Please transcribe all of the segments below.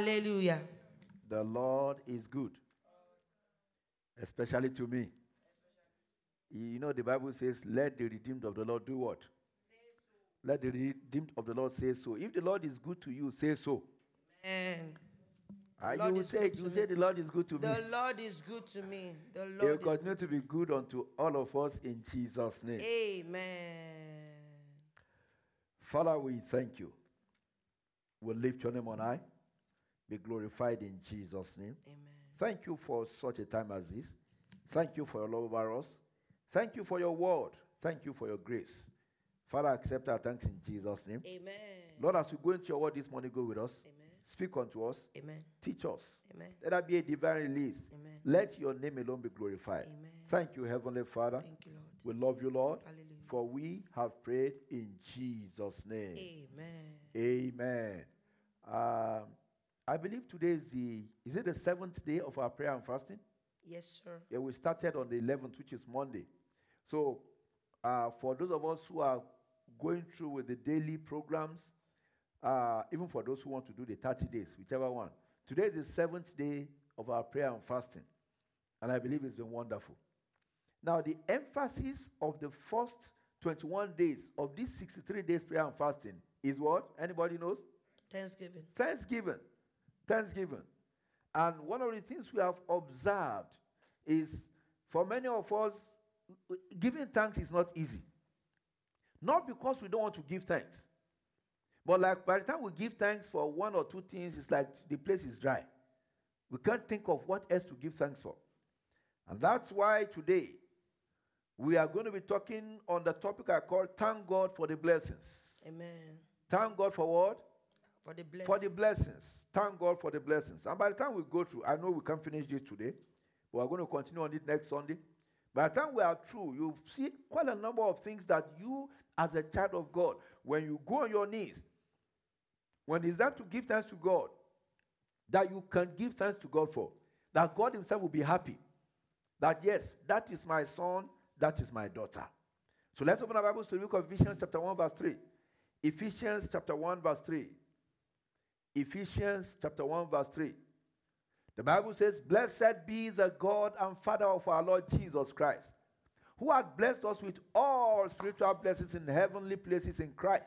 Hallelujah. The Lord is good, especially to me. You know, the Bible says, Let the redeemed of the Lord do what? Let the redeemed of the Lord say so. If the Lord is good to you, say so. Amen. Uh, you will say, you say the Lord is good to me. The Lord is good to me. The He will Lord is continue good. to be good unto all of us in Jesus' name. Amen. Father, we thank you. We lift your name on high. Be glorified in Jesus' name. Amen. Thank you for such a time as this. Thank you for your love over us. Thank you for your word. Thank you for your grace. Father, accept our thanks in Jesus' name. Amen. Lord, as we go into your word this morning, go with us. Amen. Speak unto us. Amen. Teach us. Amen. Let that be a divine release. Amen. Let your name alone be glorified. Amen. Thank you, Heavenly Father. Thank you, Lord. We love you, Lord, Hallelujah. for we have prayed in Jesus' name. Amen. Amen. Um, I believe today is the is it the seventh day of our prayer and fasting? Yes, sir. Yeah, we started on the 11th, which is Monday. So, uh, for those of us who are going through with the daily programs, uh, even for those who want to do the 30 days, whichever one, today is the seventh day of our prayer and fasting, and I believe it's been wonderful. Now, the emphasis of the first 21 days of this 63 days prayer and fasting is what? Anybody knows? Thanksgiving. Thanksgiving. Thanksgiving. And one of the things we have observed is for many of us, giving thanks is not easy. Not because we don't want to give thanks, but like by the time we give thanks for one or two things, it's like the place is dry. We can't think of what else to give thanks for. And that's why today we are going to be talking on the topic I call Thank God for the Blessings. Amen. Thank God for what? For the blessing. for the blessings. Thank God for the blessings. And by the time we go through, I know we can't finish this today, but we're going to continue on it next Sunday. By the time we are through, you see quite a number of things that you, as a child of God, when you go on your knees, when it's time to give thanks to God, that you can give thanks to God for, that God Himself will be happy. That yes, that is my son, that is my daughter. So let's open our Bibles to the book of Ephesians, chapter 1, verse 3. Ephesians, chapter 1, verse 3. Ephesians chapter 1, verse 3. The Bible says, Blessed be the God and Father of our Lord Jesus Christ, who had blessed us with all spiritual blessings in heavenly places in Christ.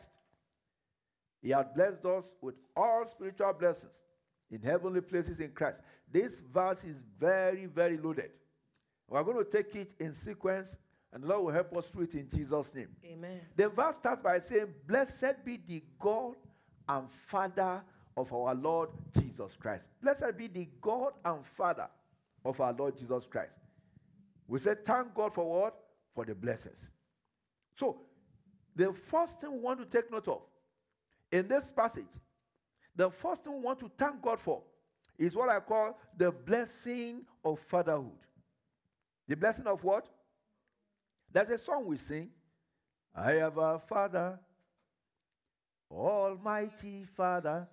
He had blessed us with all spiritual blessings in heavenly places in Christ. This verse is very, very loaded. We're going to take it in sequence, and the Lord will help us through it in Jesus' name. Amen. The verse starts by saying, Blessed be the God and Father of our Lord Jesus Christ. Blessed be the God and Father of our Lord Jesus Christ. We said, Thank God for what? For the blessings. So, the first thing we want to take note of in this passage, the first thing we want to thank God for is what I call the blessing of fatherhood. The blessing of what? There's a song we sing. I have a father, Almighty Father.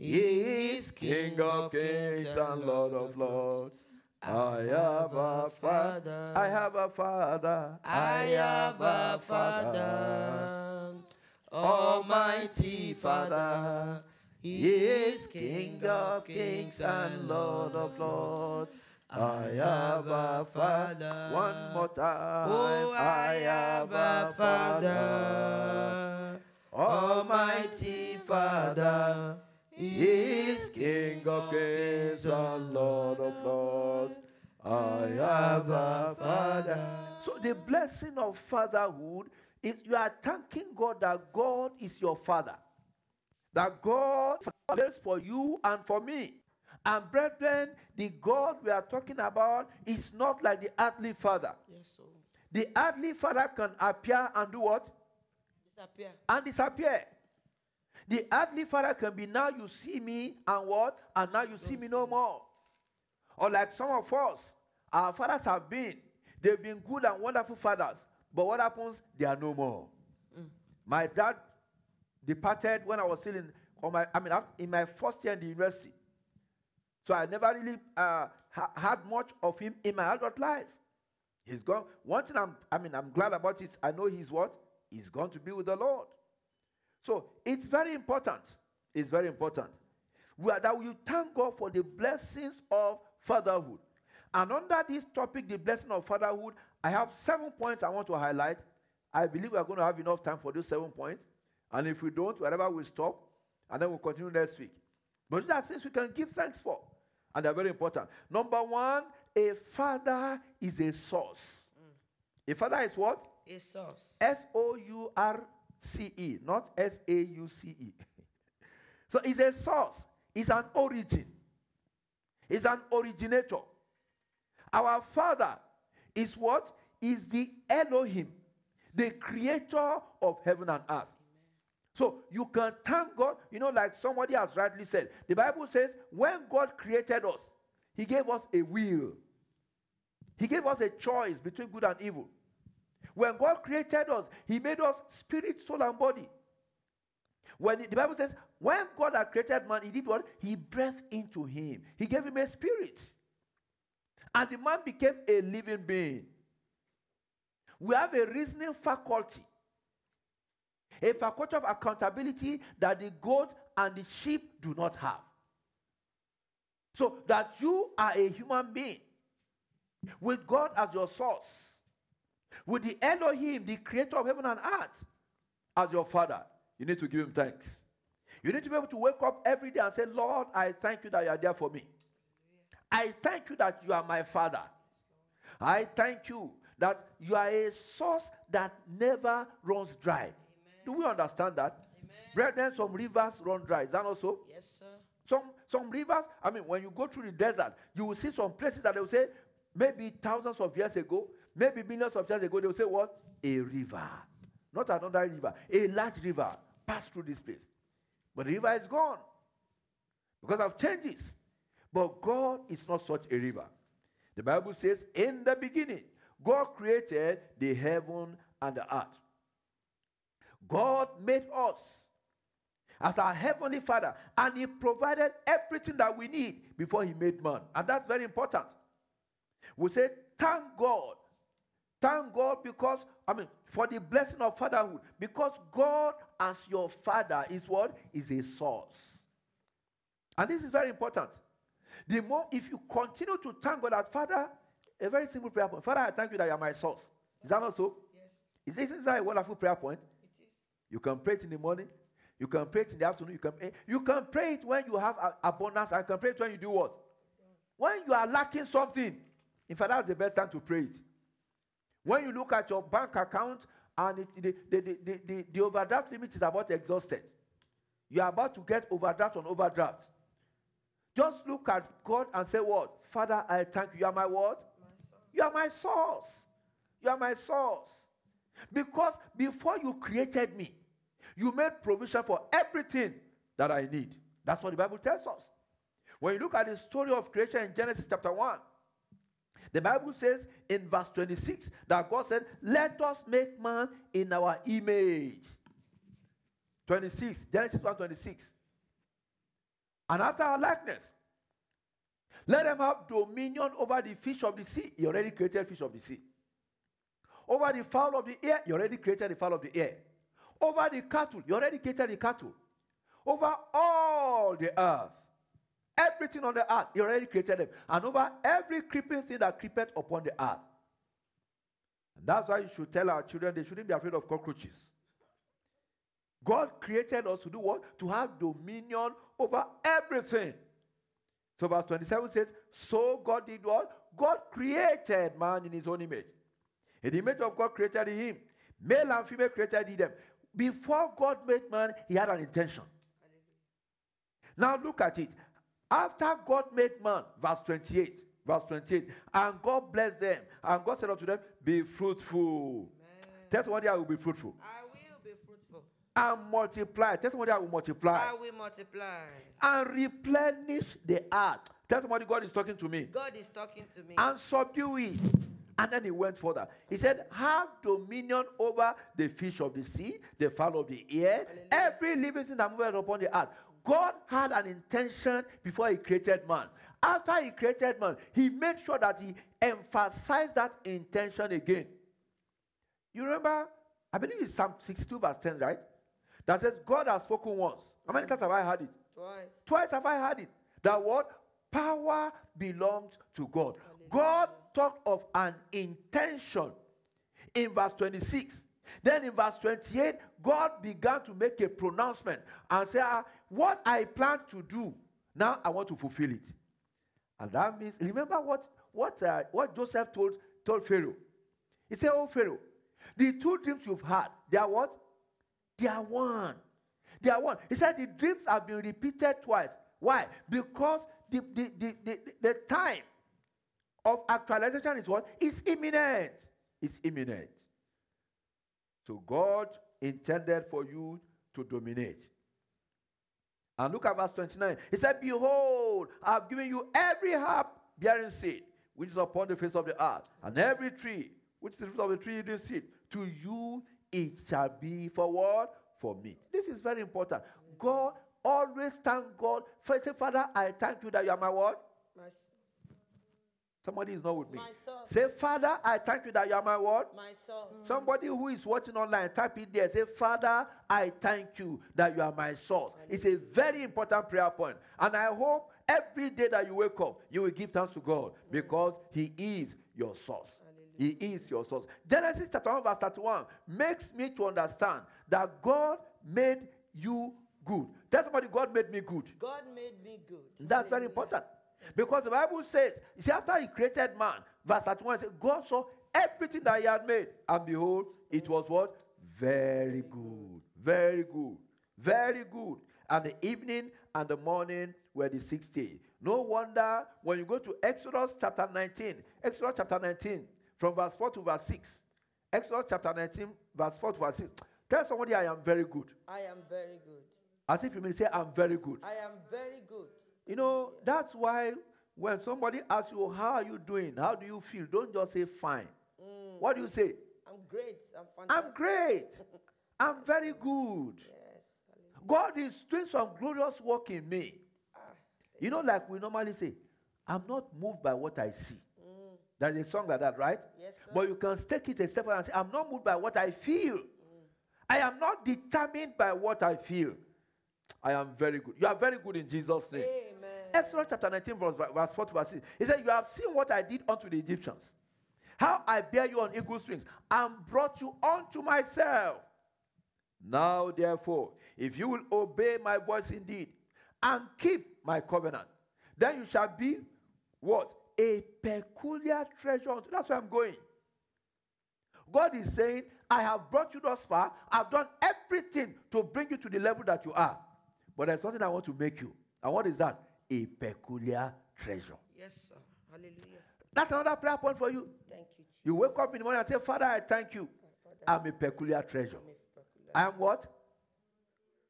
He is King of kings and Lord of lords. I have a father. I have a father. I have a Father, Almighty Father. He is King of kings and Lord of lords. I have a father. One more time. Oh, I have a Father, Almighty Father. He is King of kings and Lord of lords. I have a Father. So the blessing of fatherhood is you are thanking God that God is your Father. That God is for you and for me. And brethren, the God we are talking about is not like the earthly father. Yes, so The earthly father can appear and do what? disappear. and disappear. The earthly father can be now you see me and what? And now you see me no more. Or like some of us, our fathers have been. They've been good and wonderful fathers. But what happens? They are no more. My dad departed when I was still in, or my, I mean, in my first year in the university. So I never really uh, ha- had much of him in my adult life. He's gone. One thing I'm, I mean, I'm glad about is I know he's what? He's going to be with the Lord. So it's very important. It's very important. We are, that you thank God for the blessings of fatherhood. And under this topic, the blessing of fatherhood, I have seven points I want to highlight. I believe we are going to have enough time for those seven points. And if we don't, wherever we stop, and then we'll continue next week. But these are things we can give thanks for. And they're very important. Number one, a father is a source. Mm. A father is what? A source. S O U R C E, not S A U C E. so it's a source, it's an origin, it's an originator. Our Father is what? Is the Elohim, the creator of heaven and earth. So you can thank God, you know, like somebody has rightly said. The Bible says, when God created us, He gave us a will. He gave us a choice between good and evil. When God created us, He made us spirit, soul, and body. When the Bible says, when God had created man, He did what? He breathed into him. He gave him a spirit. And the man became a living being. We have a reasoning faculty, a faculty of accountability that the goat and the sheep do not have. So that you are a human being with God as your source, with the Elohim, the creator of heaven and earth, as your father, you need to give him thanks. You need to be able to wake up every day and say, Lord, I thank you that you are there for me. I thank you that you are my father. I thank you that you are a source that never runs dry. Amen. Do we understand that? Amen. Brethren, some rivers run dry. Is that also? Yes, sir. Some some rivers, I mean, when you go through the desert, you will see some places that they will say, maybe thousands of years ago, maybe millions of years ago, they would say, What? A river. Not another river. A large river passed through this place. But the river is gone because of changes. But God is not such a river. The Bible says, In the beginning, God created the heaven and the earth. God made us as our heavenly Father, and He provided everything that we need before He made man. And that's very important. We say, Thank God. Thank God because, I mean, for the blessing of fatherhood. Because God, as your Father, is what? Is a source. And this is very important. The more, if you continue to thank God that Father, a very simple prayer point. Father, I thank you that you are my source. Is that not so? Yes, Is this a wonderful prayer point? it is. You can pray it in the morning. You can pray it in the afternoon. You can, you can pray it when you have abundance. And you can pray it when you do what? When you are lacking something. In fact, that's the best time to pray it. When you look at your bank account and it, the, the, the, the, the, overdraft limit is about exhausted, you are about to get overdraft on overdraft. Just look at God and say, What? Father, I thank you. You are my what? You are my source. You are my source. Because before you created me, you made provision for everything that I need. That's what the Bible tells us. When you look at the story of creation in Genesis chapter 1, the Bible says in verse 26 that God said, Let us make man in our image. 26, Genesis 1 26. And after our likeness, let them have dominion over the fish of the sea. He already created fish of the sea. Over the fowl of the air, he already created the fowl of the air. Over the cattle, you already created the cattle. Over all the earth, everything on the earth, He already created them. And over every creeping thing that creepeth upon the earth. And that's why you should tell our children they shouldn't be afraid of cockroaches. God created us to do what? To have dominion over everything. So verse 27 says, So God did what? God created man in his own image. In the image of God created him. Male and female created he them. Before God made man, he had an intention. Now look at it. After God made man, verse 28, verse 28, and God blessed them, and God said unto them, Be fruitful. Somebody I will be fruitful. I will be fruitful. And multiply. Tell somebody I will multiply. I will multiply. And replenish the earth. Tell somebody God is talking to me. God is talking to me. and subdue it. And then he went further. He said, Have dominion over the fish of the sea, the fowl of the air, Hallelujah. every living thing that moves upon the earth. God had an intention before he created man. After he created man, he made sure that he emphasized that intention again. You remember, I believe it's Psalm 62, verse 10, right? that says, God has spoken once. How many times have I heard it? Twice. Twice have I heard it. That what? Power belongs to God. God talked of an intention in verse 26. Then in verse 28, God began to make a pronouncement and say, ah, What I plan to do, now I want to fulfill it. And that means, remember what, what, uh, what Joseph told, told Pharaoh? He said, Oh, Pharaoh, the two dreams you've had, they are what? They are one. They are one. He said the dreams have been repeated twice. Why? Because the, the, the, the, the time of actualization is what? Is imminent. It's imminent. So God intended for you to dominate. And look at verse 29. He said, Behold, I have given you every herb bearing seed, which is upon the face of the earth, and every tree, which is the fruit of the tree yielding seed. To you it shall be for what? For meat. This is very important. God always thank God. First, Father, I thank you that you are my what? My, Somebody is not with me. Say, Father, I thank you that you are my what? My source. Mm. Somebody who is watching online, type it there. Say, Father, I thank you that you are my source. It's a very important prayer point. And I hope every day that you wake up, you will give thanks to God because He is your source. He is your source. Genesis chapter 1, verse 31 makes me to understand that God made you good. Tell somebody, God made me good. God made me good. That's very important. Because the Bible says, you see, after he created man, verse 31 says, God saw everything that he had made, and behold, it was what? Very good. Very good. Very good. And the evening and the morning were the sixth day. No wonder when you go to Exodus chapter 19, Exodus chapter 19, from verse 4 to verse 6. Exodus chapter 19, verse 4 to verse 6. Tell somebody I am very good. I am very good. As if you may say, I'm very good. I am very good. You know, that's why when somebody asks you, How are you doing? How do you feel? Don't just say fine. Mm, What do you say? I'm great. I'm fantastic. I'm great. I'm very good. Yes. God is doing some glorious work in me. Ah, You know, like we normally say, I'm not moved by what I see. mm, There's a song like that, right? yes, sir. But you can take it a step and say, I'm not moved by what I feel. I am not determined by what I feel. I am very good. You are very good in Jesus' name. Amen. Exodus chapter 19, verse, verse 4 to verse 6. He said, You have seen what I did unto the Egyptians, how I bear you on eagle's wings, and brought you unto myself. Now, therefore, if you will obey my voice indeed, and keep my covenant, then you shall be what? A peculiar treasure. That's where I'm going. God is saying, I have brought you thus far. I've done everything to bring you to the level that you are. But there's something I want to make you. And what is that? A peculiar treasure. Yes, sir. Hallelujah. That's another prayer point for you. Thank you, Jesus. You wake up in the morning and say, Father, I thank you. Father, I'm a peculiar treasure. I'm a peculiar- I am what?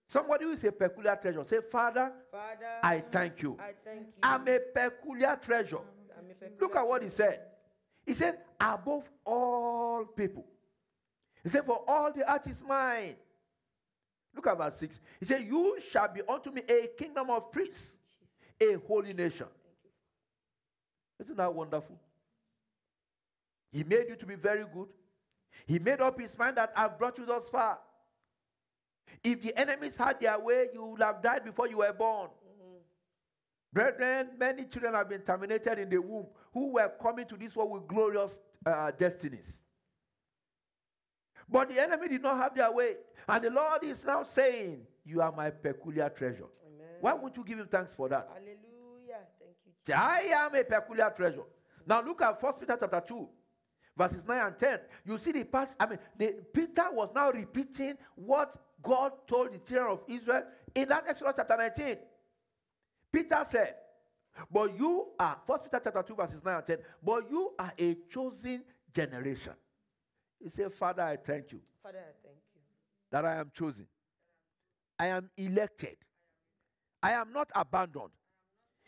Somebody who is a peculiar treasure. Say, Father, Father, I thank you. I thank you. I'm a peculiar treasure. A peculiar Look at what he said. He said, above all people. He said, for all the earth is mine. Look at verse 6. He said, You shall be unto me a kingdom of priests, a holy nation. Isn't that wonderful? He made you to be very good. He made up his mind that I've brought you thus far. If the enemies had their way, you would have died before you were born. Brethren, many children have been terminated in the womb who were coming to this world with glorious uh, destinies. But the enemy did not have their way. And the Lord is now saying, You are my peculiar treasure. Amen. Why won't you give him thanks for that? Hallelujah. Thank you, Jesus. I am a peculiar treasure. Now look at First Peter chapter 2, verses 9 and 10. You see the past, I mean, the, Peter was now repeating what God told the children of Israel in that Exodus chapter 19. Peter said, But you are, First Peter chapter 2, verses 9 and 10, but you are a chosen generation. He said, Father, I thank you Father, I thank you. that I am chosen. I am elected. I am not abandoned.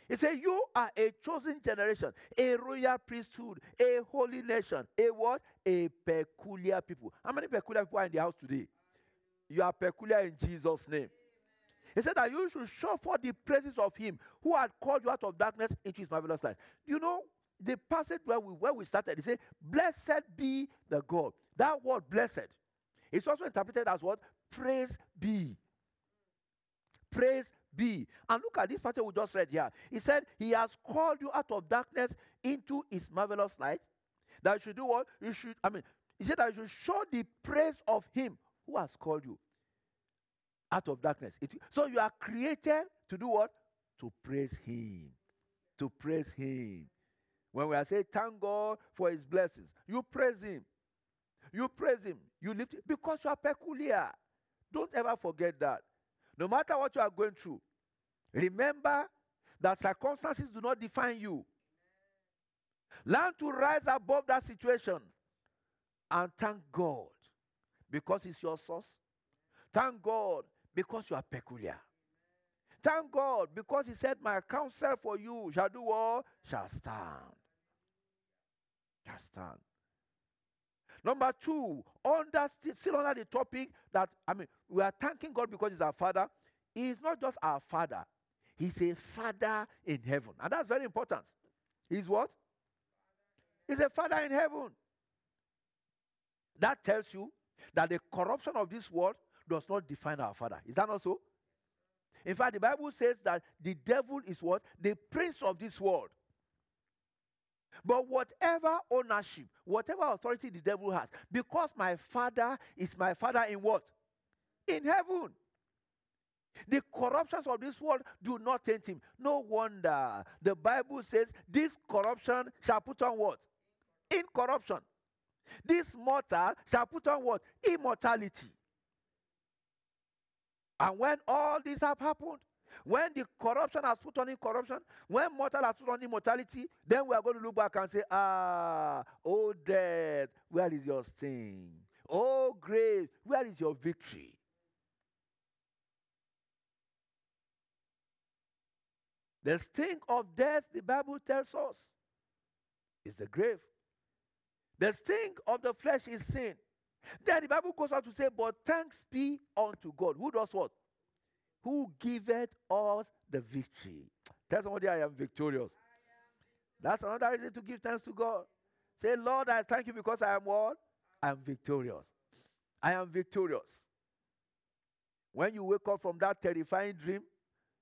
He said, You are a chosen generation, a royal priesthood, a holy nation, a what? A peculiar people. How many peculiar people are in the house today? You are peculiar in Jesus' name. He said that you should show forth the praises of him who had called you out of darkness into his marvelous light. You know, the passage where we, where we started, he said, Blessed be the God. That word blessed is also interpreted as what? praise be. Praise be. And look at this passage we just read here. He said, He has called you out of darkness into his marvelous light. That you should do what? You should, I mean, he said that you should show the praise of him who has called you out of darkness. It, so you are created to do what? To praise him. To praise him. When we are saying thank God for his blessings, you praise him. You praise him. You lift him because you are peculiar. Don't ever forget that. No matter what you are going through, remember that circumstances do not define you. Learn to rise above that situation and thank God because it's your source. Thank God because you are peculiar. Thank God because He said, My counsel for you shall do all, Shall stand. Shall stand. Number two, under still under the topic that I mean, we are thanking God because He's our Father. He is not just our Father; He's a Father in heaven, and that's very important. He's what? He's a Father in heaven. That tells you that the corruption of this world does not define our Father. Is that not so? In fact, the Bible says that the devil is what? The prince of this world. But whatever ownership, whatever authority the devil has, because my father is my father in what? In heaven. The corruptions of this world do not taint him. No wonder the Bible says this corruption shall put on what? Incorruption. This mortal shall put on what? Immortality. And when all this have happened, when the corruption has put on incorruption, when mortal has put on immortality, then we are going to look back and say, Ah, oh death, where is your sting? Oh grave, where is your victory? The sting of death, the Bible tells us, is the grave. The sting of the flesh is sin. Then the Bible goes on to say, But thanks be unto God. Who does what? Who giveth us the victory. Tell somebody I am victorious. That's another reason to give thanks to God. Say, Lord, I thank you because I am what? I am victorious. I am victorious. When you wake up from that terrifying dream,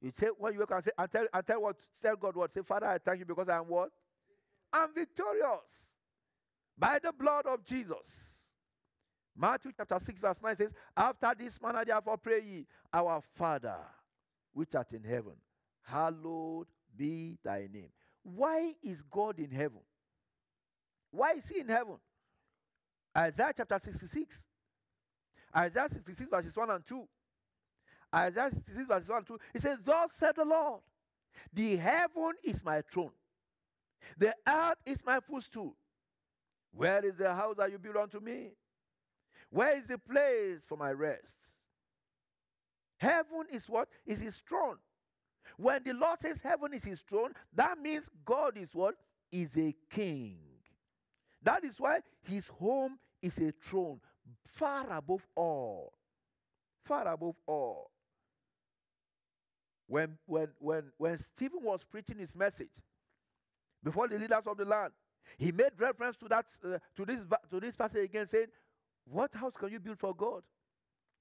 you say, when you wake up and say, and tell, and tell what, tell God what? Say, Father, I thank you because I am what? I'm victorious. By the blood of Jesus. Matthew chapter 6, verse 9 says, After this manner, therefore, pray ye, Our Father, which art in heaven, hallowed be thy name. Why is God in heaven? Why is he in heaven? Isaiah chapter 66. Isaiah 66, verses 1 and 2. Isaiah 66, verses 1 and 2. It says, Thus said the Lord, the heaven is my throne, the earth is my footstool. Where is the house that you build unto me? Where is the place for my rest? Heaven is what? Is his throne. When the Lord says heaven is his throne, that means God is what? Is a king. That is why his home is a throne, far above all. Far above all. When, when, when, when Stephen was preaching his message before the leaders of the land, he made reference to that uh, to this to this passage again, saying, "What house can you build for God?"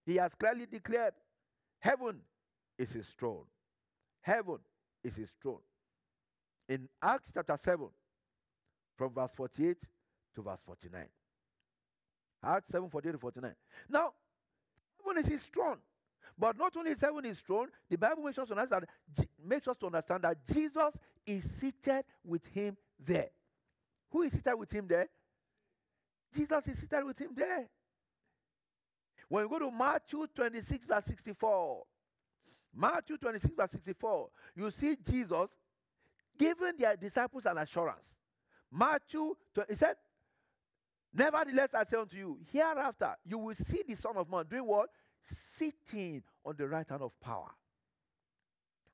He has clearly declared, "Heaven is His throne. Heaven is His throne." In Acts chapter seven, from verse forty-eight to verse forty-nine. Acts seven forty-eight to forty-nine. Now, heaven is His throne. But not only is heaven his throne, the Bible makes us, understand, makes us to understand that Jesus is seated with him there. Who is seated with him there? Jesus is seated with him there. When you go to Matthew 26, verse 64, Matthew 26, verse 64, you see Jesus giving their disciples an assurance. Matthew, he said, Nevertheless, I say unto you, hereafter you will see the Son of Man doing what? Sitting on the right hand of power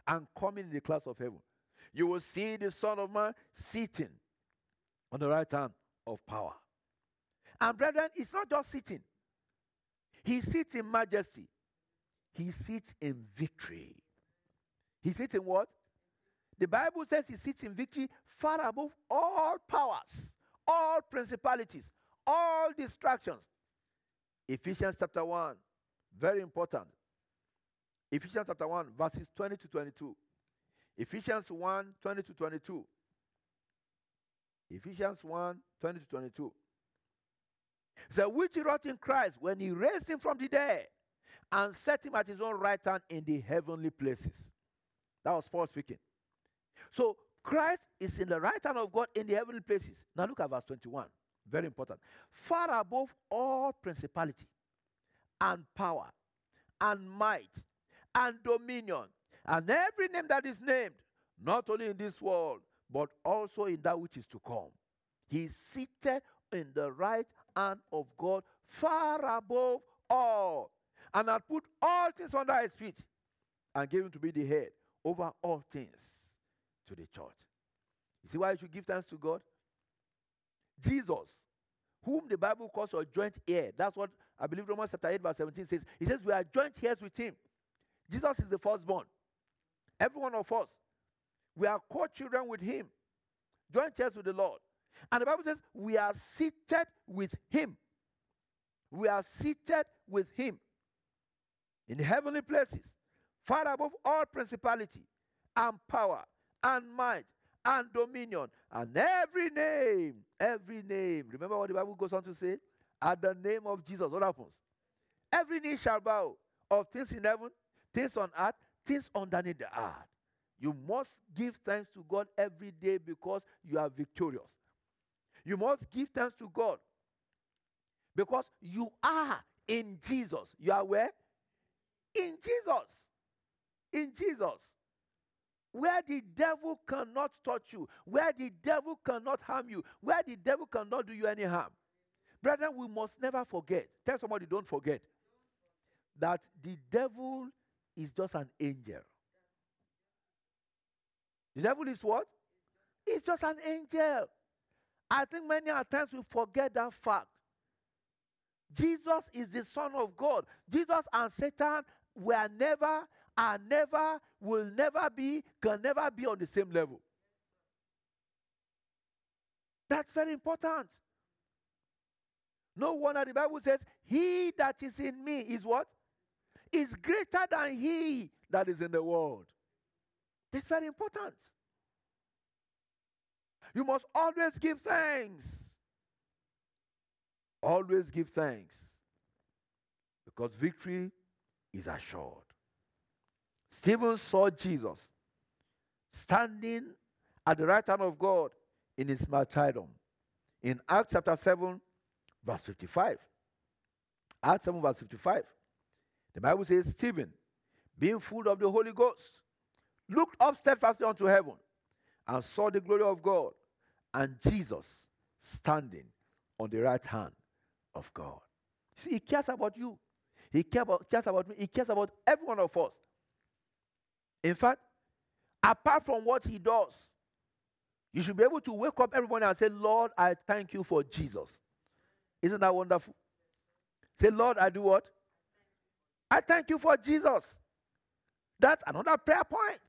and coming in the clouds of heaven. You will see the Son of Man sitting on the right hand of power. And brethren, it's not just sitting. He sits in majesty. He sits in victory. He sits in what? The Bible says he sits in victory far above all powers, all principalities, all distractions. Ephesians chapter 1, Very important. Ephesians chapter 1, verses 20 to 22. Ephesians 1, 20 to 22. Ephesians 1, 20 to 22. So, which he wrought in Christ when he raised him from the dead and set him at his own right hand in the heavenly places. That was Paul speaking. So, Christ is in the right hand of God in the heavenly places. Now, look at verse 21. Very important. Far above all principality and power and might and dominion and every name that is named, not only in this world, but also in that which is to come. He is seated in the right hand of God, far above all, and had put all things under his feet, and gave him to be the head over all things to the church. You see why you should give thanks to God? Jesus, whom the Bible calls a joint heir. That's what I believe Romans chapter 8, verse 17 says. He says, We are joint heirs with him. Jesus is the firstborn. Every one of us. We are co children with him, joint heirs with the Lord. And the Bible says, We are seated with him. We are seated with him in heavenly places, far above all principality and power and might and dominion and every name, every name. Remember what the Bible goes on to say? At the name of Jesus, what happens? Every knee shall bow of things in heaven, things on earth, things underneath the earth. You must give thanks to God every day because you are victorious. You must give thanks to God because you are in Jesus. You are where? In Jesus. In Jesus. Where the devil cannot touch you, where the devil cannot harm you, where the devil cannot do you any harm. Brethren, we must never forget. Tell somebody, don't forget that the devil is just an angel. The devil is what? He's just an angel. I think many times we forget that fact. Jesus is the Son of God. Jesus and Satan were never, and never, will never be, can never be on the same level. That's very important. No wonder the Bible says, He that is in me is what? Is greater than he that is in the world. That's very important. You must always give thanks. Always give thanks. Because victory is assured. Stephen saw Jesus standing at the right hand of God in his martyrdom. In Acts chapter 7, verse 55. Acts 7, verse 55. The Bible says, Stephen, being full of the Holy Ghost, looked up steadfastly unto heaven and saw the glory of God and Jesus standing on the right hand of God. See, he cares about you. He cares about, cares about me. He cares about every one of us. In fact, apart from what he does, you should be able to wake up every morning and say, Lord, I thank you for Jesus. Isn't that wonderful? Say, Lord, I do what? I thank you for Jesus. That's another prayer point.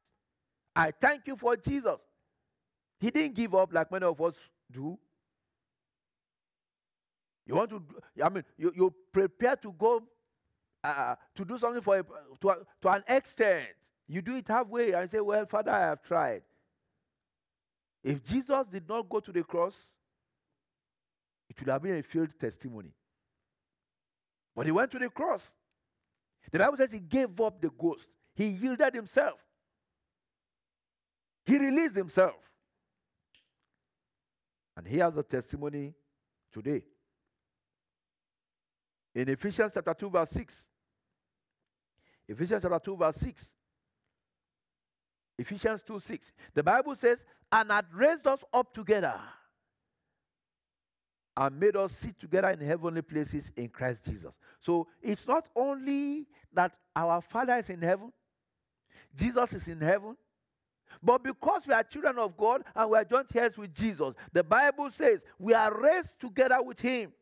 I thank you for Jesus. He didn't give up like many of us do. You want to, I mean, you, you prepare to go uh, to do something for a, to, a, to an extent. You do it halfway and say, Well, Father, I have tried. If Jesus did not go to the cross, it would have been a failed testimony. But he went to the cross. The Bible says he gave up the ghost, he yielded himself, he released himself. And he has a testimony today. In Ephesians chapter 2, verse 6. Ephesians chapter 2, verse 6. Ephesians 2 6. The Bible says, and had raised us up together and made us sit together in heavenly places in Christ Jesus. So it's not only that our Father is in heaven, Jesus is in heaven, but because we are children of God and we are joint heirs with Jesus, the Bible says we are raised together with Him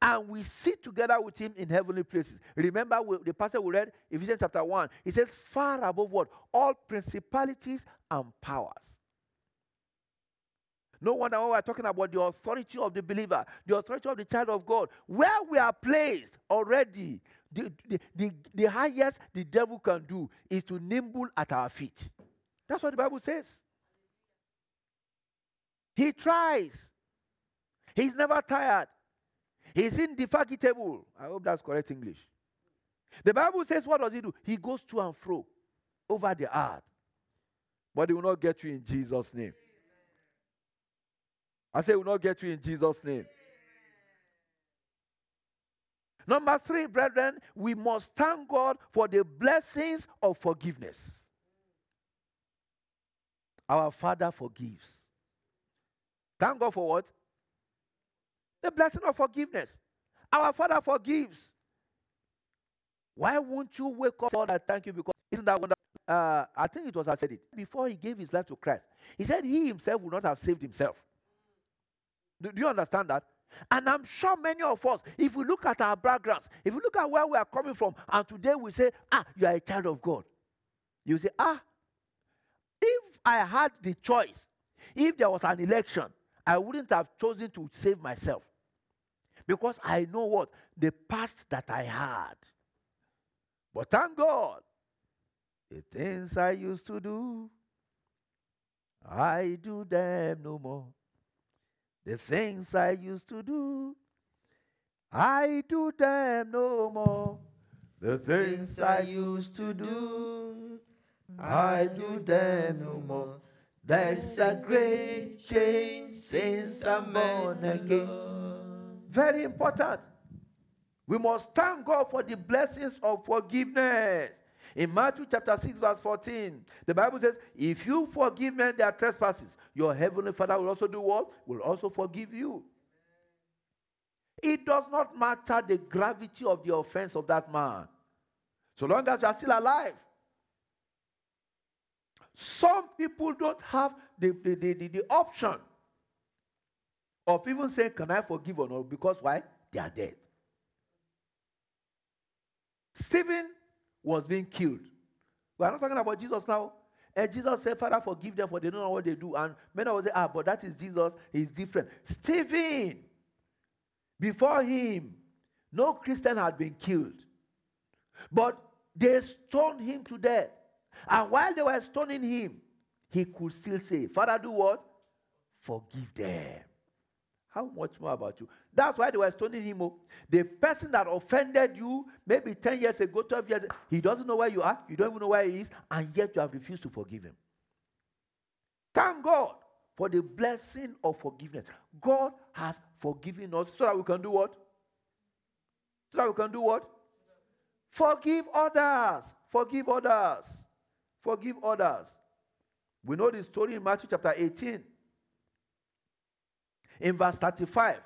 and we sit together with Him in heavenly places. Remember the passage we read, Ephesians chapter 1, it says, far above what? All principalities and powers. No wonder when we're talking about the authority of the believer, the authority of the child of God, where we are placed already, the, the, the, the highest the devil can do is to nimble at our feet. That's what the Bible says. He tries. He's never tired. He's indefatigable. I hope that's correct English. The Bible says, what does he do? He goes to and fro over the earth. But he will not get you in Jesus' name. I say, will not get you in Jesus' name. Number three, brethren, we must thank God for the blessings of forgiveness. Our Father forgives. Thank God for what? The blessing of forgiveness. Our Father forgives. Why won't you wake up Lord, I thank you because isn't that wonderful? Uh, I think it was I said it before he gave his life to Christ. He said he himself would not have saved himself. Do, do you understand that? And I'm sure many of us, if we look at our backgrounds, if we look at where we are coming from, and today we say, ah, you are a child of God. You say, ah, I had the choice, if there was an election, I wouldn't have chosen to save myself. Because I know what? The past that I had. But thank God, the things I used to do, I do them no more. The things I used to do, I do them no more. The things I used to do, I do them no more. There's a great change since I'm born again. Very important. We must thank God for the blessings of forgiveness. In Matthew chapter 6, verse 14, the Bible says, If you forgive men their trespasses, your heavenly Father will also do what? Will also forgive you. It does not matter the gravity of the offense of that man, so long as you are still alive. Some people don't have the, the, the, the, the option of even saying, Can I forgive or not? Because why? They are dead. Stephen was being killed. We are not talking about Jesus now. And Jesus said, Father, forgive them for they don't know what they do. And many will say, Ah, but that is Jesus. He's different. Stephen, before him, no Christian had been killed. But they stoned him to death. And while they were stoning him, he could still say, Father, do what? Forgive them. How much more about you? That's why they were stoning him. Oh. The person that offended you maybe 10 years ago, 12 years ago, he doesn't know where you are, you don't even know where he is, and yet you have refused to forgive him. Thank God for the blessing of forgiveness. God has forgiven us so that we can do what? So that we can do what? Forgive others. Forgive others. Forgive others. We know the story in Matthew chapter 18. In verse 35,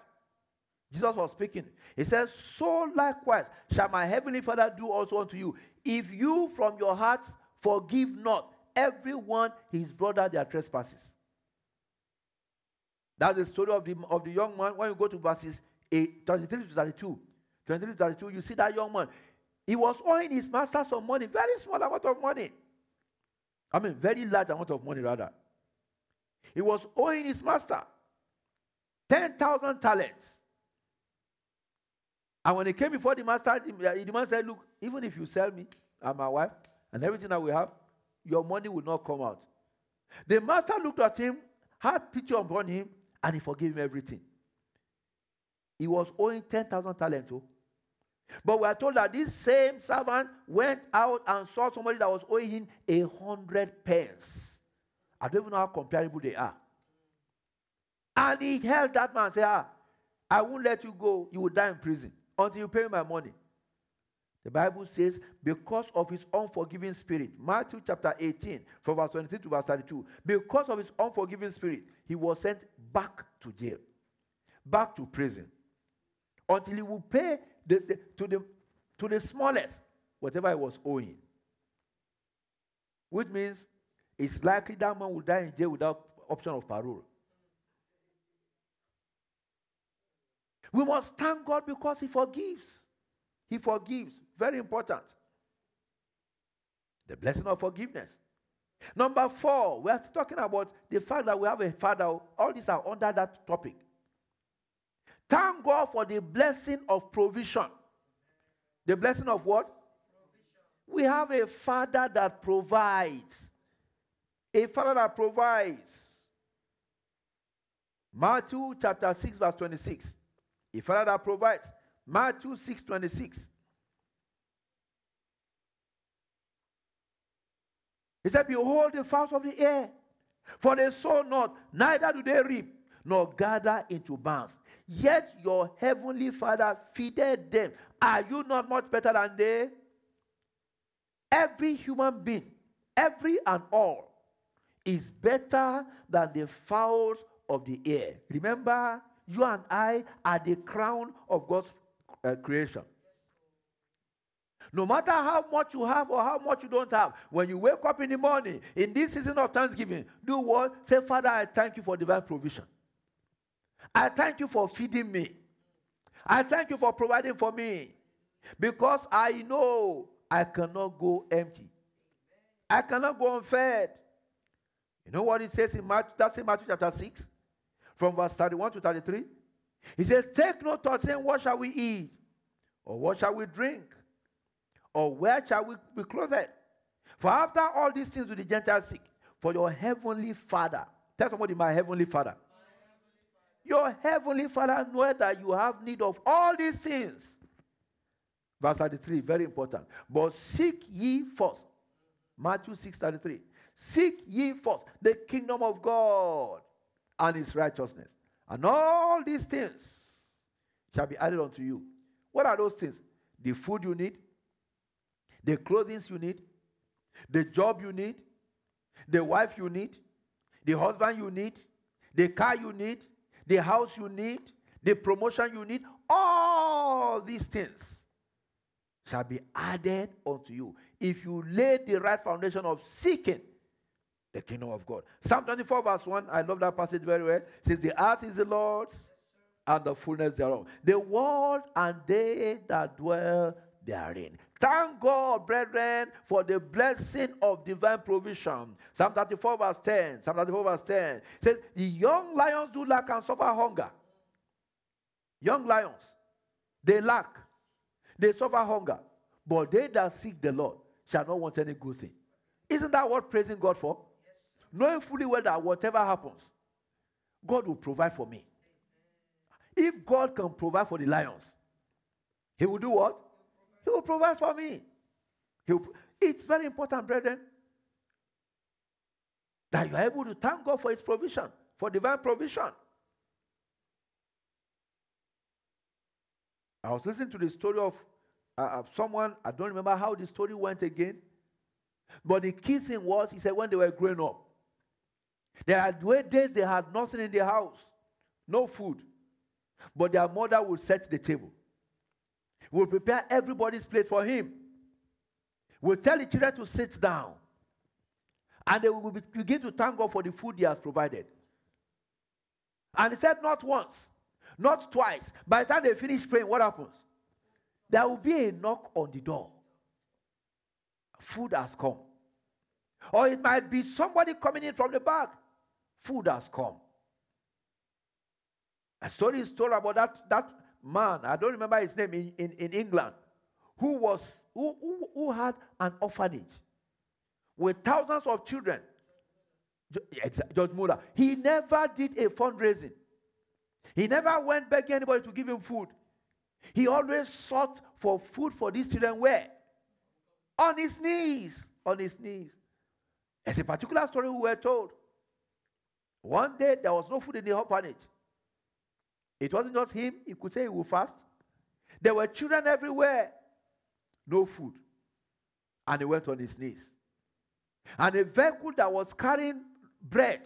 Jesus was speaking. He says, So likewise shall my heavenly Father do also unto you, if you from your hearts forgive not everyone his brother their trespasses. That's the story of the, of the young man. When you go to verses 8, 23 to 32, 23 to 32, you see that young man. He was owing his master some money, very small amount of money. I mean, very large amount of money, rather. He was owing his master 10,000 talents. And when he came before the master, uh, the man said, Look, even if you sell me and my wife and everything that we have, your money will not come out. The master looked at him, had pity upon him, and he forgave him everything. He was owing 10,000 talents. Oh. But we are told that this same servant went out and saw somebody that was owing him a hundred pence. I don't even know how comparable they are. And he held that man and said, Ah, I won't let you go. You will die in prison until you pay me my money. The Bible says, because of his unforgiving spirit, Matthew chapter 18, from verse 23 to verse 32, because of his unforgiving spirit, he was sent back to jail, back to prison, until he would pay the, the, to, the, to the smallest whatever he was owing. Which means it's likely that man will die in jail without option of parole. We must thank God because He forgives. He forgives. Very important. The blessing of forgiveness. Number four, we are talking about the fact that we have a father. All these are under that topic. Thank God for the blessing of provision. The blessing of what? We have a father that provides. A father that provides. Matthew chapter 6, verse 26. A father that provides. Matthew 6, 26. He said, Behold the fowls of the air, for they sow not, neither do they reap, nor gather into barns. Yet your heavenly Father feedeth them. Are you not much better than they? Every human being, every and all, is better than the fowls of the air. Remember, you and I are the crown of God's uh, creation. No matter how much you have or how much you don't have, when you wake up in the morning, in this season of Thanksgiving, do what? Say, Father, I thank you for divine provision. I thank you for feeding me. I thank you for providing for me. Because I know I cannot go empty. I cannot go unfed. You know what it says in Matthew, that's in Matthew chapter 6, from verse 31 to 33? He says, Take no thought, saying, What shall we eat? Or what shall we drink? Or where shall we be clothed? For after all these things do the Gentiles seek, for your heavenly Father. Tell somebody, my heavenly Father. Your heavenly Father knows that you have need of all these things. Verse 33, very important. But seek ye first. Matthew 6 33. Seek ye first the kingdom of God and his righteousness. And all these things shall be added unto you. What are those things? The food you need, the clothing you need, the job you need, the wife you need, the husband you need, the car you need, the house you need, the promotion you need, all these things shall be added unto you if you lay the right foundation of seeking the kingdom of God. Psalm 24, verse 1, I love that passage very well. Says, The earth is the Lord's and the fullness thereof, the world and they that dwell therein. Thank God, brethren, for the blessing of divine provision. Psalm 34, verse 10. Psalm 34, verse 10 says, The young lions do lack and suffer hunger. Young lions, they lack, they suffer hunger. But they that seek the Lord shall not want any good thing. Isn't that what praising God for? Knowing fully well that whatever happens, God will provide for me. If God can provide for the lions, He will do what? He will provide for me. Will, it's very important, brethren, that you are able to thank God for His provision, for divine provision. I was listening to the story of, uh, of someone, I don't remember how the story went again, but the key thing was, he said, when they were growing up, there had days they had nothing in the house, no food, but their mother would set the table will prepare everybody's plate for him. We'll tell the children to sit down. And they will begin to thank God for the food he has provided. And he said, not once, not twice. By the time they finish praying, what happens? There will be a knock on the door. Food has come. Or it might be somebody coming in from the back. Food has come. A story is told about that, that man, I don't remember his name, in, in, in England, who was who, who, who had an orphanage with thousands of children. George Muller. He never did a fundraising. He never went begging anybody to give him food. He always sought for food for these children where? On his knees. On his knees. There's a particular story we were told. One day there was no food in the orphanage. It wasn't just him, he could say he would fast. There were children everywhere, no food. And he went on his knees. And a vehicle that was carrying bread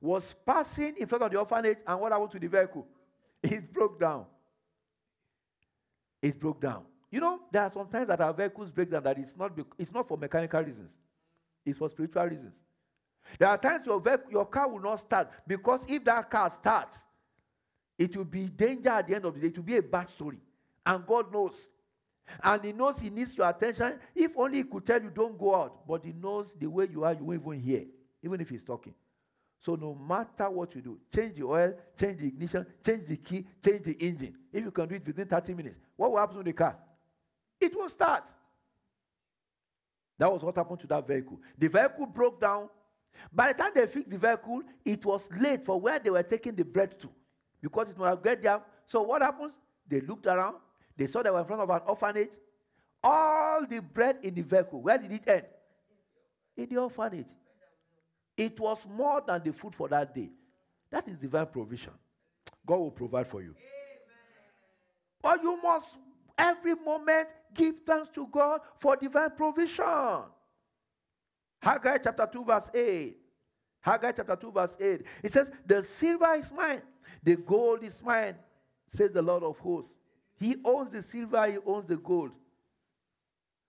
was passing in front of the orphanage. And what happened to the vehicle? It broke down. It broke down. You know, there are sometimes that our vehicles break down that it's not, it's not for mechanical reasons, it's for spiritual reasons. There are times your, vehicle, your car will not start because if that car starts, it will be danger at the end of the day. It will be a bad story. And God knows. And He knows He needs your attention. If only He could tell you, don't go out. But He knows the way you are, you won't even hear, even if He's talking. So no matter what you do, change the oil, change the ignition, change the key, change the engine. If you can do it within 30 minutes, what will happen to the car? It won't start. That was what happened to that vehicle. The vehicle broke down. By the time they fixed the vehicle, it was late for where they were taking the bread to because it would get there. So what happens? They looked around. They saw they were in front of an orphanage. All the bread in the vehicle, where did it end? In the orphanage. It was more than the food for that day. That is divine provision. God will provide for you. But you must every moment give thanks to God for divine provision. Haggai chapter 2, verse 8. Haggai chapter 2, verse 8. It says, The silver is mine, the gold is mine, says the Lord of hosts. He owns the silver, he owns the gold.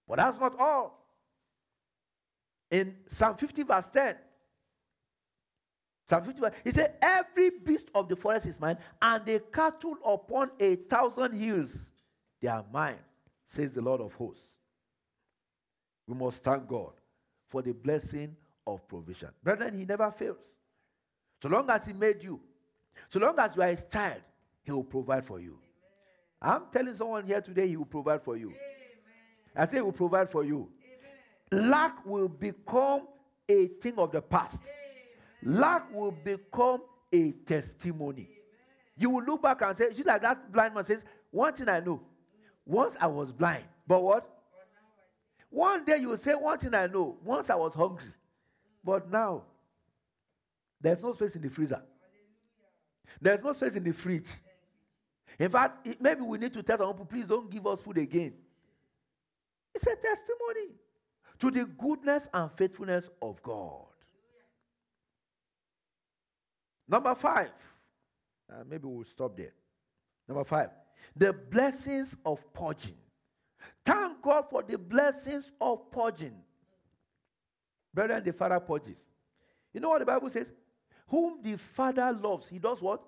But that's not all. In Psalm 50, verse 10, Psalm 50, he said, Every beast of the forest is mine, and the cattle upon a thousand hills, they are mine, says the Lord of hosts. We must thank God for the blessing of provision. Brethren, He never fails. So long as He made you, so long as you are His child, He will provide for you. Amen. I'm telling someone here today, He will provide for you. Amen. I say, He will provide for you. Amen. Lack will become a thing of the past. Lack will become a testimony. You will look back and say, just like that blind man says, one thing I know. Once I was blind, but what? One day you will say, one thing I know. Once I was hungry, but now there's no space in the freezer. There's no space in the fridge. In fact, maybe we need to tell some people, please don't give us food again. It's a testimony to the goodness and faithfulness of God. Number five, uh, maybe we'll stop there. Number five, the blessings of purging. Thank God for the blessings of purging. Brethren, the Father purges. You know what the Bible says? Whom the Father loves, he does what?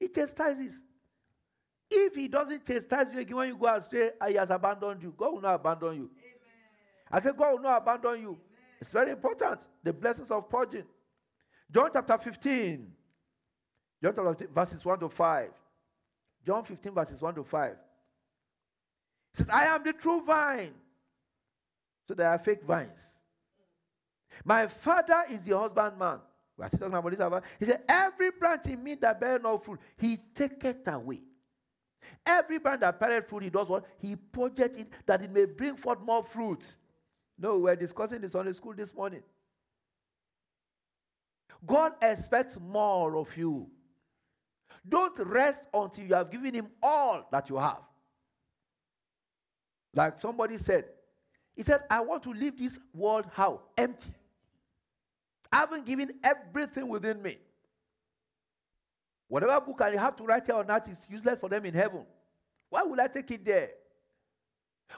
He chastises. If he doesn't chastise you again when you go astray, he has abandoned you. God will not abandon you. Amen. I said, God will not abandon you. Amen. It's very important. The blessings of purging. John chapter 15. John chapter 15, verses 1 to 5. John 15, verses 1 to 5. It says, I am the true vine. So there are fake vines. My father is the husbandman. We are still talking about this. He said, Every branch in me that bear no fruit, he taketh away. Every branch that beareth fruit, he does what? He purges it that it may bring forth more fruit. No, we're discussing this on the school this morning. God expects more of you. Don't rest until you have given him all that you have. Like somebody said, he said, I want to leave this world how? Empty. I haven't given everything within me. Whatever book I have to write here on that is useless for them in heaven. Why would I take it there?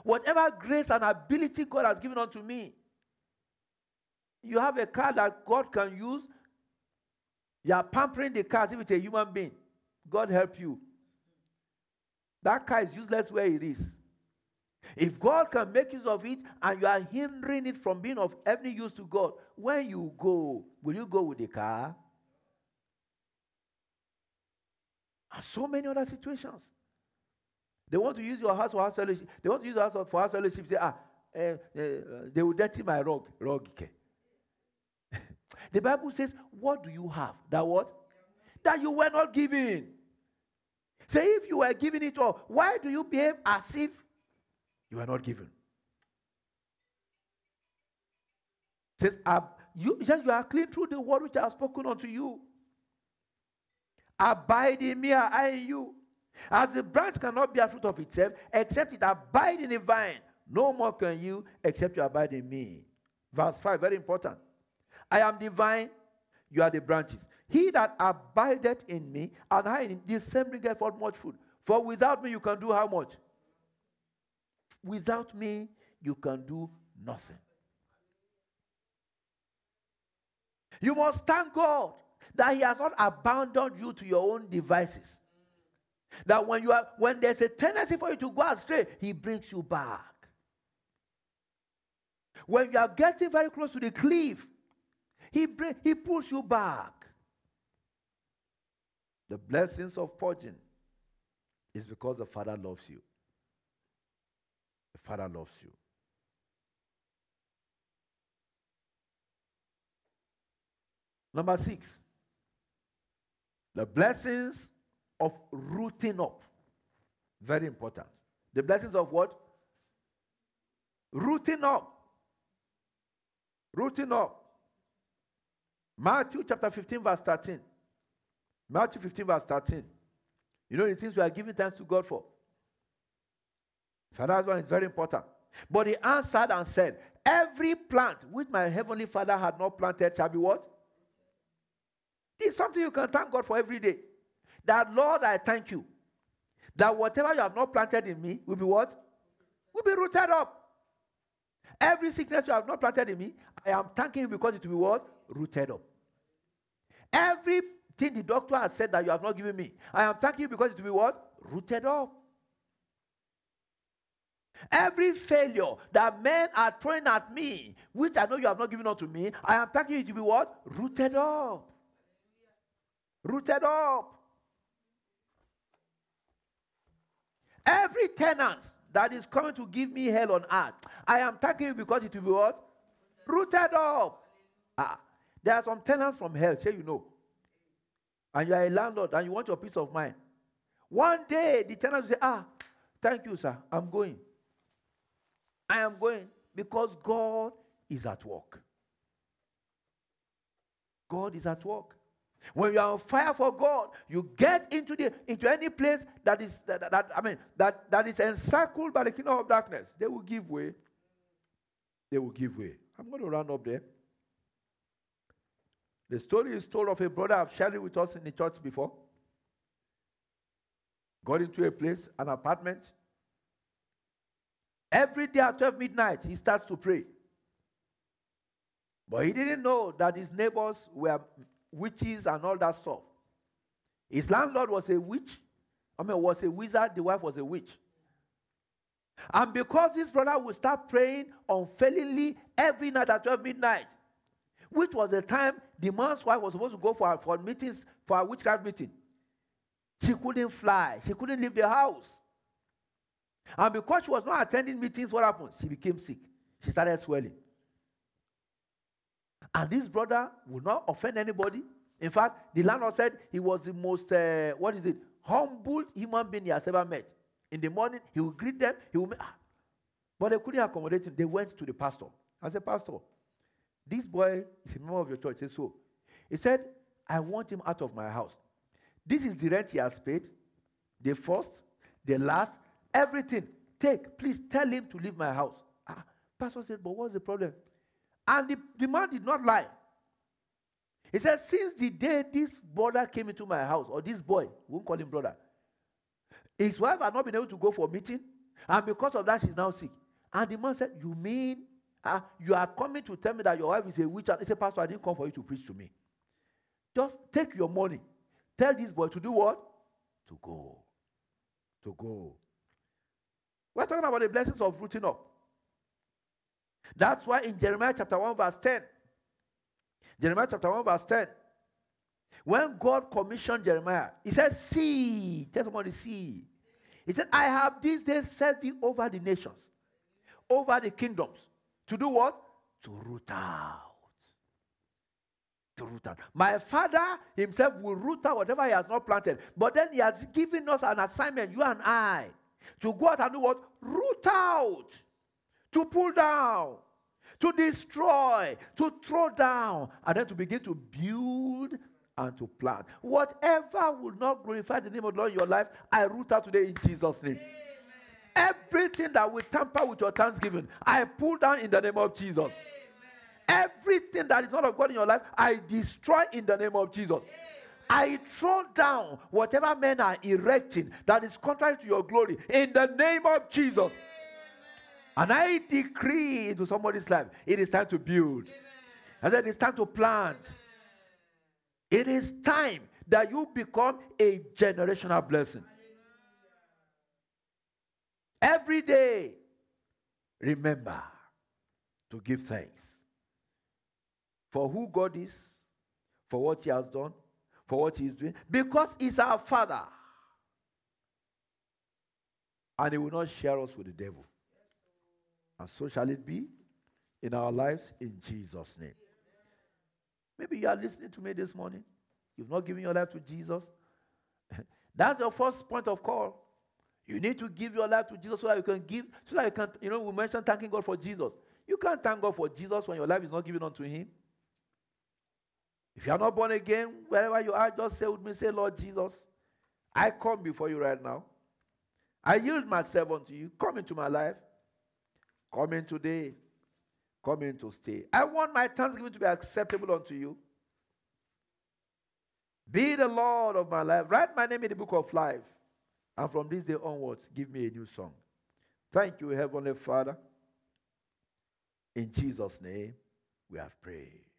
Whatever grace and ability God has given unto me, you have a car that God can use. You are pampering the car as if it's a human being. God help you. That car is useless where it is. If God can make use of it and you are hindering it from being of any use to God, when you go, will you go with the car? And so many other situations. They want to use your house for house fellowship. They want to use your house for house fellowship. Say, ah, uh, uh, they will dirty my rug. Rug. the Bible says, What do you have? That what? That you were not given. Say, if you were given it all, why do you behave as if you are not given? Says, you, says, you are clean through the word which I have spoken unto you. Abide in me, I in you. As the branch cannot bear fruit of itself, except it abide in the vine, no more can you, except you abide in me. Verse 5, very important. I am the vine, you are the branches. He that abideth in me, and I in him, the same bringeth forth much fruit. For without me, you can do how much? Without me, you can do nothing. You must thank God that He has not abandoned you to your own devices. That when you are when there's a tendency for you to go astray, He brings you back. When you are getting very close to the cliff, He He pulls you back. The blessings of purging is because the Father loves you. The Father loves you. Number six, the blessings of rooting up. Very important. The blessings of what? Rooting up. Rooting up. Matthew chapter 15, verse 13. Matthew 15, verse 13. You know the things we are giving thanks to God for. Father's one is very important. But he answered and said, Every plant which my heavenly Father had not planted shall be what? It's something you can thank God for every day. That Lord, I thank you. That whatever you have not planted in me will be what? Will be rooted up. Every sickness you have not planted in me, I am thanking you because it will be what? Rooted up. Everything the doctor has said that you have not given me, I am thanking you because it will be what? Rooted up. Every failure that men are throwing at me, which I know you have not given unto me, I am thanking you to be what? Rooted up. Rooted up. Every tenant that is coming to give me hell on earth, I am thanking you because it will be what? Rooted up. Ah, there are some tenants from hell, say you know. And you are a landlord and you want your peace of mind. One day the tenant will say, Ah, thank you, sir. I'm going. I am going because God is at work. God is at work. When you are on fire for God, you get into the into any place that is that, that, I mean that, that is encircled by the kingdom of darkness. They will give way. They will give way. I'm going to round up there. The story is told of a brother I've shared it with us in the church before. Got into a place, an apartment, Every day at 12 midnight, he starts to pray. But he didn't know that his neighbors were witches and all that stuff. His landlord was a witch. I mean, was a wizard. The wife was a witch. And because this brother would start praying unfailingly every night at 12 midnight, which was the time the man's wife was supposed to go for, her, for meetings, for a witchcraft meeting, she couldn't fly. She couldn't leave the house. And because she was not attending meetings, what happened? She became sick. She started swelling. And this brother would not offend anybody. In fact, the landlord said he was the most, uh, what is it, humble human being he has ever met. In the morning, he would greet them. He would, ah. but they couldn't accommodate him. They went to the pastor. I said, Pastor, this boy is a member of your church. He said, so. He said, I want him out of my house. This is the rent he has paid, the first, the last, Everything. Take. Please tell him to leave my house. Ah, Pastor said, But what's the problem? And the, the man did not lie. He said, Since the day this brother came into my house, or this boy, we won't call him brother, his wife had not been able to go for a meeting, and because of that, she's now sick. And the man said, You mean uh, you are coming to tell me that your wife is a witch? And he said, Pastor, I didn't come for you to preach to me. Just take your money. Tell this boy to do what? To go. To go. We're talking about the blessings of rooting up. That's why in Jeremiah chapter 1, verse 10, Jeremiah chapter 1, verse 10, when God commissioned Jeremiah, he said, See, tell somebody, see. He said, I have these days set thee over the nations, over the kingdoms. To do what? To root out. To root out. My father himself will root out whatever he has not planted. But then he has given us an assignment, you and I, to go out and do what? Root out. To pull down. To destroy. To throw down. And then to begin to build and to plant. Whatever will not glorify the name of the Lord in your life, I root out today in Jesus' name. Amen. Everything that will tamper with your thanksgiving, I pull down in the name of Jesus. Amen. Everything that is not of God in your life, I destroy in the name of Jesus. Amen. I throw down whatever men are erecting that is contrary to your glory in the name of Jesus. And I decree into somebody's life it is time to build. I said it's time to plant. It is time that you become a generational blessing. Every day, remember to give thanks for who God is, for what He has done, for what he's doing because he's our father. And he will not share us with the devil. And so shall it be in our lives in Jesus' name. Maybe you are listening to me this morning. You've not given your life to Jesus. That's your first point of call. You need to give your life to Jesus so that you can give, so that you can, you know, we mentioned thanking God for Jesus. You can't thank God for Jesus when your life is not given unto Him. If you are not born again, wherever you are, just say with me, say, Lord Jesus, I come before you right now. I yield myself unto you. Come into my life. Come in today. Come in to stay. I want my thanksgiving to be acceptable unto you. Be the Lord of my life. Write my name in the book of life. And from this day onwards, give me a new song. Thank you, Heavenly Father. In Jesus' name, we have prayed.